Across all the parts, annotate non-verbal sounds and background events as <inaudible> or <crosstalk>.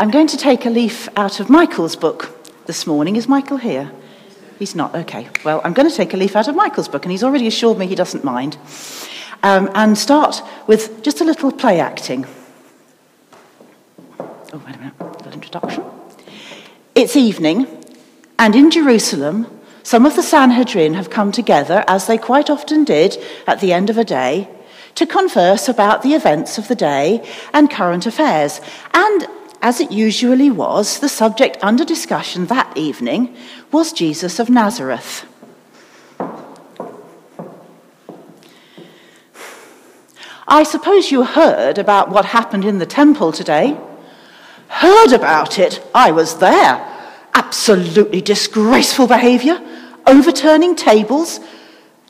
I'm going to take a leaf out of Michael's book this morning. Is Michael here? He's not. Okay. Well, I'm going to take a leaf out of Michael's book, and he's already assured me he doesn't mind. Um, and start with just a little play acting. Oh, wait a minute. Little introduction. It's evening, and in Jerusalem, some of the Sanhedrin have come together, as they quite often did at the end of a day, to converse about the events of the day and current affairs. And as it usually was, the subject under discussion that evening was Jesus of Nazareth. I suppose you heard about what happened in the temple today. Heard about it? I was there. Absolutely disgraceful behavior, overturning tables,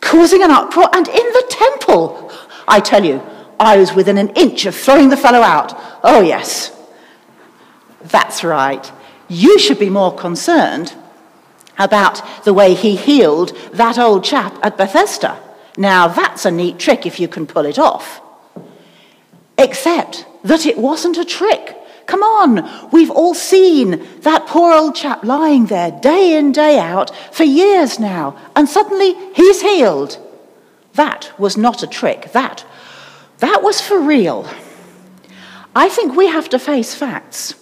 causing an uproar, and in the temple. I tell you, I was within an inch of throwing the fellow out. Oh, yes. That's right. You should be more concerned about the way he healed that old chap at Bethesda. Now, that's a neat trick if you can pull it off. Except that it wasn't a trick. Come on, we've all seen that poor old chap lying there day in, day out for years now, and suddenly he's healed. That was not a trick. That, that was for real. I think we have to face facts.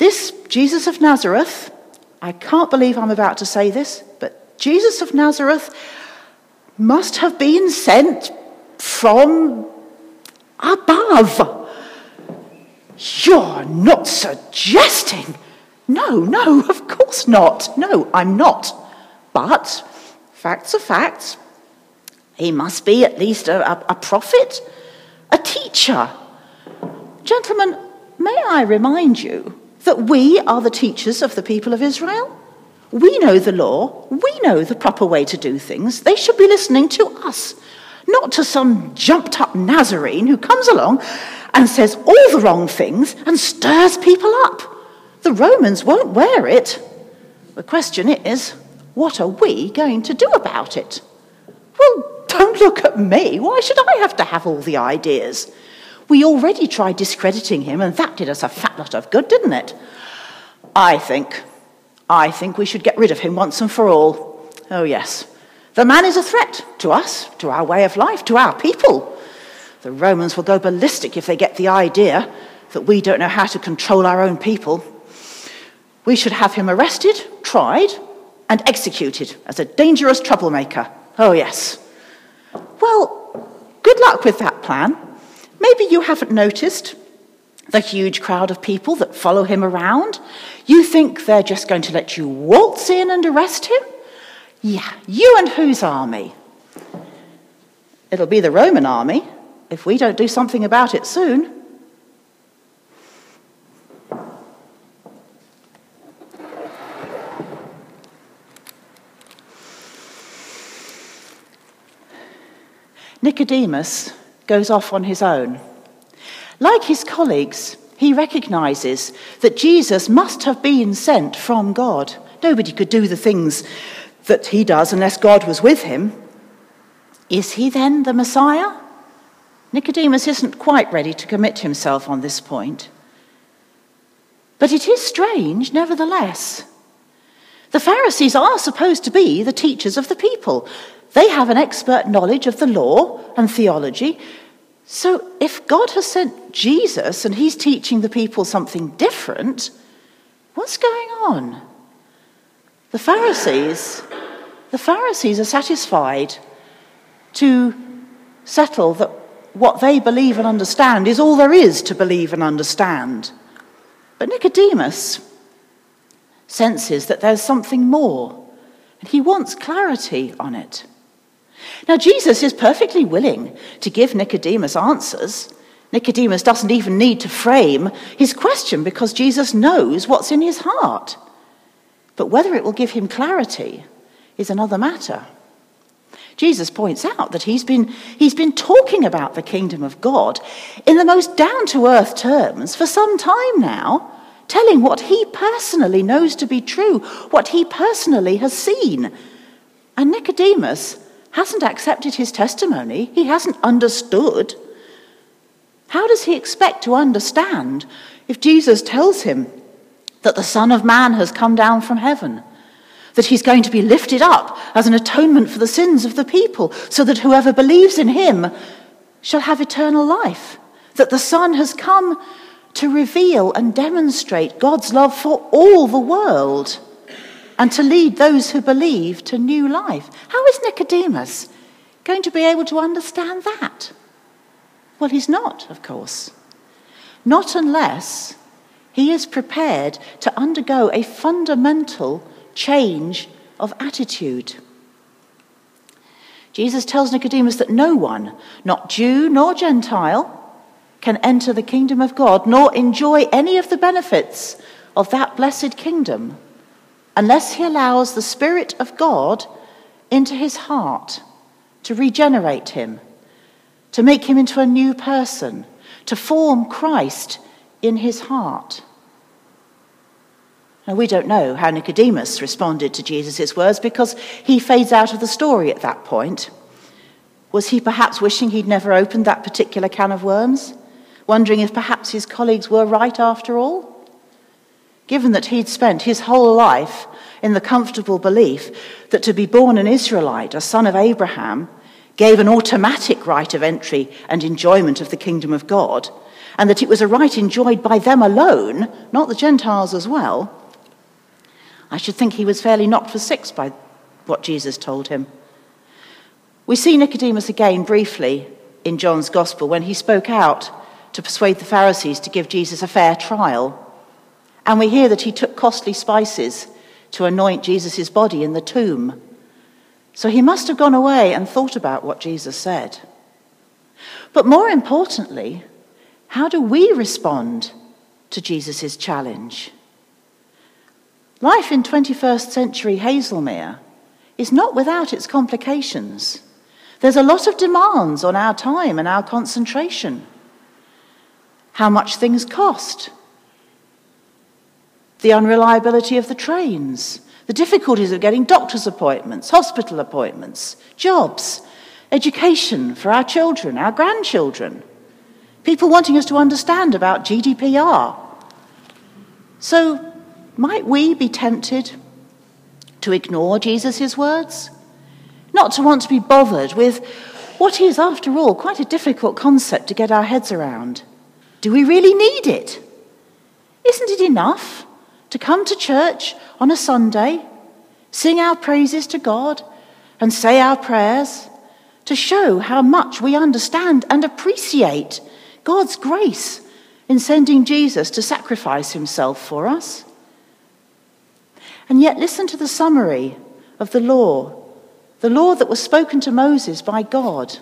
This Jesus of Nazareth, I can't believe I'm about to say this, but Jesus of Nazareth must have been sent from above. You're not suggesting. No, no, <laughs> of course not. No, I'm not. But facts are facts. He must be at least a, a, a prophet, a teacher. Gentlemen, may I remind you that we are the teachers of the people of Israel. We know the law. We know the proper way to do things. They should be listening to us, not to some jumped up Nazarene who comes along and says all the wrong things and stirs people up. The Romans won't wear it. The question is, what are we going to do about it? Well, don't look at me. Why should I have to have all the ideas? We already tried discrediting him, and that did us a fat lot of good, didn't it? I think, I think we should get rid of him once and for all. Oh, yes. The man is a threat to us, to our way of life, to our people. The Romans will go ballistic if they get the idea that we don't know how to control our own people. We should have him arrested, tried, and executed as a dangerous troublemaker. Oh, yes. Well, good luck with that plan. Maybe you haven't noticed the huge crowd of people that follow him around. You think they're just going to let you waltz in and arrest him? Yeah, you and whose army? It'll be the Roman army if we don't do something about it soon. Nicodemus goes off on his own. Like his colleagues, he recognizes that Jesus must have been sent from God. Nobody could do the things that he does unless God was with him. Is he then the Messiah? Nicodemus isn't quite ready to commit himself on this point. But it is strange, nevertheless. The Pharisees are supposed to be the teachers of the people. They have an expert knowledge of the law and theology. So if God has sent Jesus and he's teaching the people something different, what's going on? The Pharisees, the Pharisees are satisfied to settle that what they believe and understand is all there is to believe and understand. But Nicodemus senses that there's something more, and he wants clarity on it. Now, Jesus is perfectly willing to give Nicodemus answers. Nicodemus doesn't even need to frame his question because Jesus knows what's in his heart. But whether it will give him clarity is another matter. Jesus points out that he's been, he's been talking about the kingdom of God in the most down to earth terms for some time now, telling what he personally knows to be true, what he personally has seen. And Nicodemus hasn't accepted his testimony, he hasn't understood. How does he expect to understand if Jesus tells him that the Son of Man has come down from heaven? That he's going to be lifted up as an atonement for the sins of the people, so that whoever believes in him shall have eternal life. That the Son has come to reveal and demonstrate God's love for all the world and to lead those who believe to new life. How is Nicodemus going to be able to understand that? Well, he's not, of course. Not unless he is prepared to undergo a fundamental change of attitude. Jesus tells Nicodemus that no one, not Jew nor Gentile, can enter the kingdom of God nor enjoy any of the benefits of that blessed kingdom unless he allows the Spirit of God into his heart to regenerate him to make him into a new person, to form Christ in his heart. Now, we don't know how Nicodemus responded to Jesus' words because he fades out of the story at that point. Was he perhaps wishing he'd never opened that particular can of worms? Wondering if perhaps his colleagues were right after all? Given that he'd spent his whole life in the comfortable belief that to be born an Israelite, a son of Abraham, gave an automatic right of entry and enjoyment of the kingdom of God, and that it was a right enjoyed by them alone, not the Gentiles as well, I should think he was fairly knocked for six by what Jesus told him. We see Nicodemus again briefly in John's Gospel when he spoke out to persuade the Pharisees to give Jesus a fair trial. And we hear that he took costly spices to anoint Jesus' body in the tomb. So he must have gone away and thought about what Jesus said. But more importantly, how do we respond to Jesus' challenge? Life in 21st century Haslemere is not without its complications. There's a lot of demands on our time and our concentration. How much things cost, the unreliability of the trains, the difficulties of getting doctor's appointments, hospital appointments, jobs, education for our children, our grandchildren, people wanting us to understand about GDPR. So, might we be tempted to ignore Jesus' words? Not to want to be bothered with what is, after all, quite a difficult concept to get our heads around. Do we really need it? Isn't it enough to come to church on a Sunday, sing our praises to God, and say our prayers to show how much we understand and appreciate God's grace in sending Jesus to sacrifice himself for us. And yet, listen to the summary of the law, the law that was spoken to Moses by God.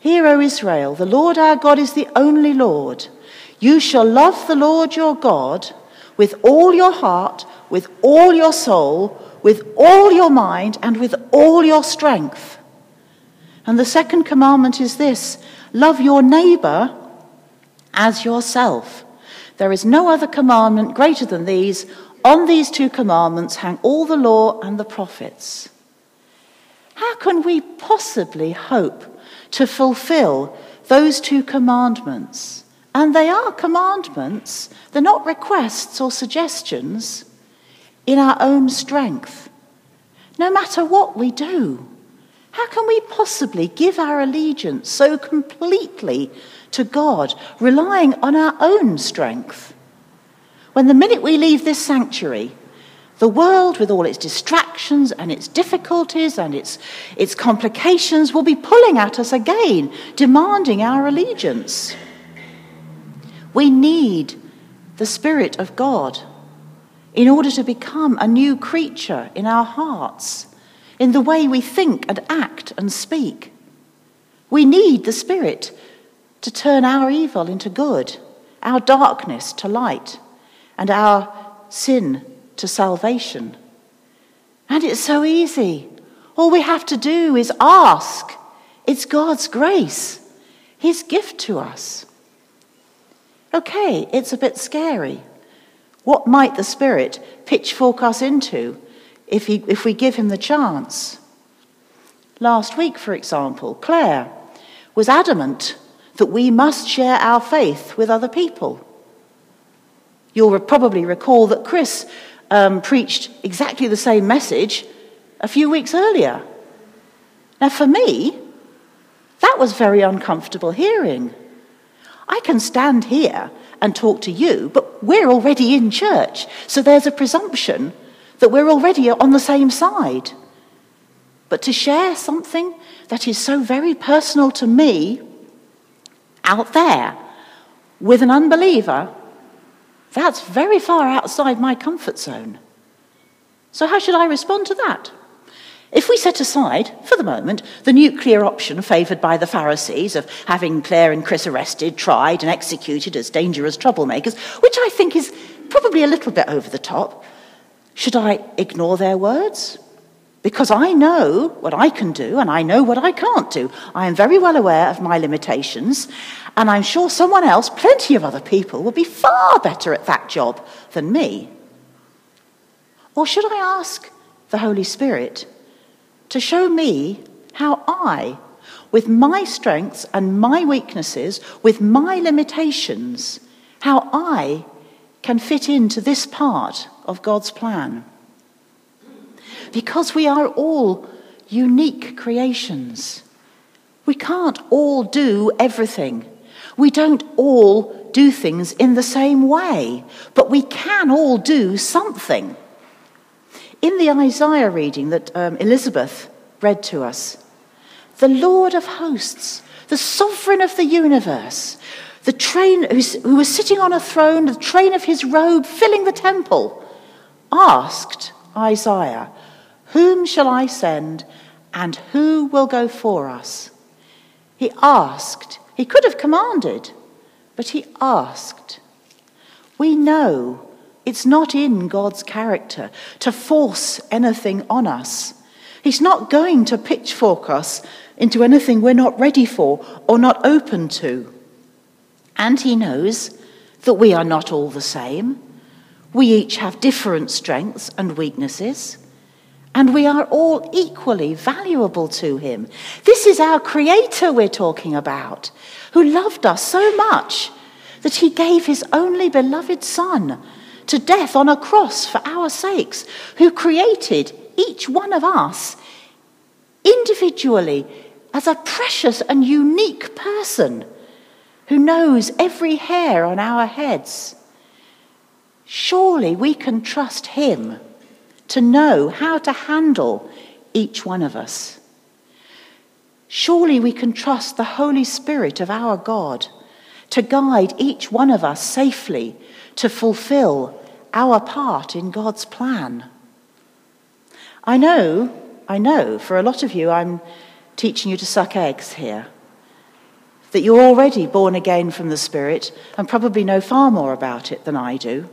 Hear, O Israel, the Lord our God is the only Lord. You shall love the Lord your God with all your heart, with all your soul, with all your mind, and with all your strength. And the second commandment is this love your neighbor as yourself. There is no other commandment greater than these. On these two commandments hang all the law and the prophets. How can we possibly hope to fulfill those two commandments? And they are commandments, they're not requests or suggestions in our own strength. No matter what we do, how can we possibly give our allegiance so completely to God, relying on our own strength? When the minute we leave this sanctuary, the world, with all its distractions and its difficulties and its, its complications, will be pulling at us again, demanding our allegiance. We need the Spirit of God in order to become a new creature in our hearts, in the way we think and act and speak. We need the Spirit to turn our evil into good, our darkness to light, and our sin to salvation. And it's so easy. All we have to do is ask. It's God's grace, His gift to us. Okay, it's a bit scary. What might the Spirit pitchfork us into if, he, if we give him the chance? Last week, for example, Claire was adamant that we must share our faith with other people. You'll probably recall that Chris um, preached exactly the same message a few weeks earlier. Now, for me, that was very uncomfortable hearing. I can stand here and talk to you, but we're already in church, so there's a presumption that we're already on the same side. But to share something that is so very personal to me out there with an unbeliever, that's very far outside my comfort zone. So, how should I respond to that? If we set aside, for the moment, the nuclear option favoured by the Pharisees of having Claire and Chris arrested, tried, and executed as dangerous troublemakers, which I think is probably a little bit over the top, should I ignore their words? Because I know what I can do and I know what I can't do. I am very well aware of my limitations, and I'm sure someone else, plenty of other people, will be far better at that job than me. Or should I ask the Holy Spirit to show me how I, with my strengths and my weaknesses, with my limitations, how I can fit into this part of God's plan. Because we are all unique creations. We can't all do everything. We don't all do things in the same way, but we can all do something. In the Isaiah reading that um, Elizabeth read to us, the Lord of hosts, the sovereign of the universe, the train who was sitting on a throne, the train of his robe filling the temple, asked Isaiah, Whom shall I send, and who will go for us? He asked. He could have commanded, but he asked. We know it's not in God's character to force anything on us. He's not going to pitchfork us into anything we're not ready for or not open to. And He knows that we are not all the same. We each have different strengths and weaknesses. And we are all equally valuable to Him. This is our Creator we're talking about, who loved us so much that He gave His only beloved Son to death on a cross for our sakes, who created each one of us individually as a precious and unique person who knows every hair on our heads. Surely we can trust Him to know how to handle each one of us. Surely we can trust the Holy Spirit of our God to guide each one of us safely to fulfill our part in God's plan. I know, I know, for a lot of you, I'm teaching you to suck eggs here. That you're already born again from the Spirit and probably know far more about it than I do.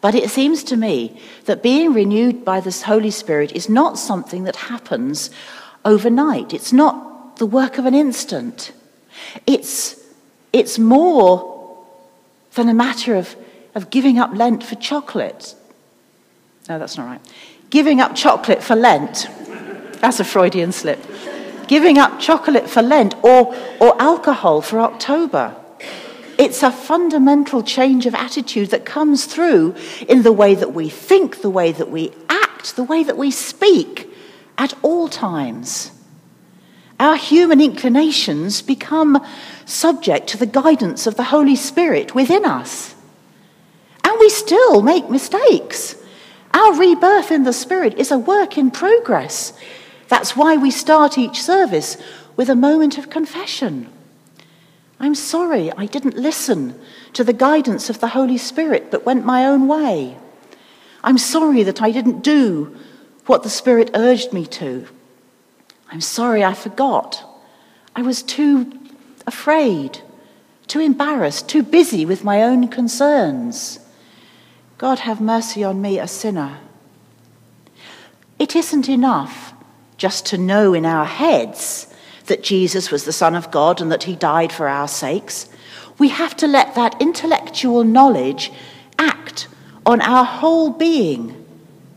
But it seems to me that being renewed by the Holy Spirit is not something that happens overnight. It's not the work of an instant. It's, it's more than a matter of of giving up Lent for chocolate. No, that's not right. Giving up chocolate for Lent. That's a Freudian slip. Giving up chocolate for Lent or, or alcohol for October. It's a fundamental change of attitude that comes through in the way that we think, the way that we act, the way that we speak at all times. Our human inclinations become subject to the guidance of the Holy Spirit within us. And we still make mistakes. Our rebirth in the Spirit is a work in progress. That's why we start each service with a moment of confession. I'm sorry I didn't listen to the guidance of the Holy Spirit but went my own way. I'm sorry that I didn't do what the Spirit urged me to. I'm sorry I forgot. I was too afraid, too embarrassed, too busy with my own concerns. God have mercy on me, a sinner. It isn't enough just to know in our heads that Jesus was the Son of God and that he died for our sakes. We have to let that intellectual knowledge act on our whole being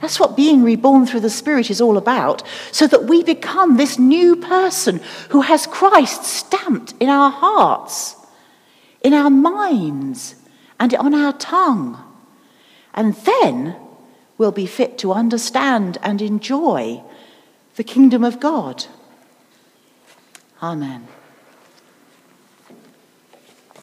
That's what being reborn through the Spirit is all about, so that we become this new person who has Christ stamped in our hearts, in our minds, and on our tongue. And then we'll be fit to understand and enjoy the kingdom of God. Amen.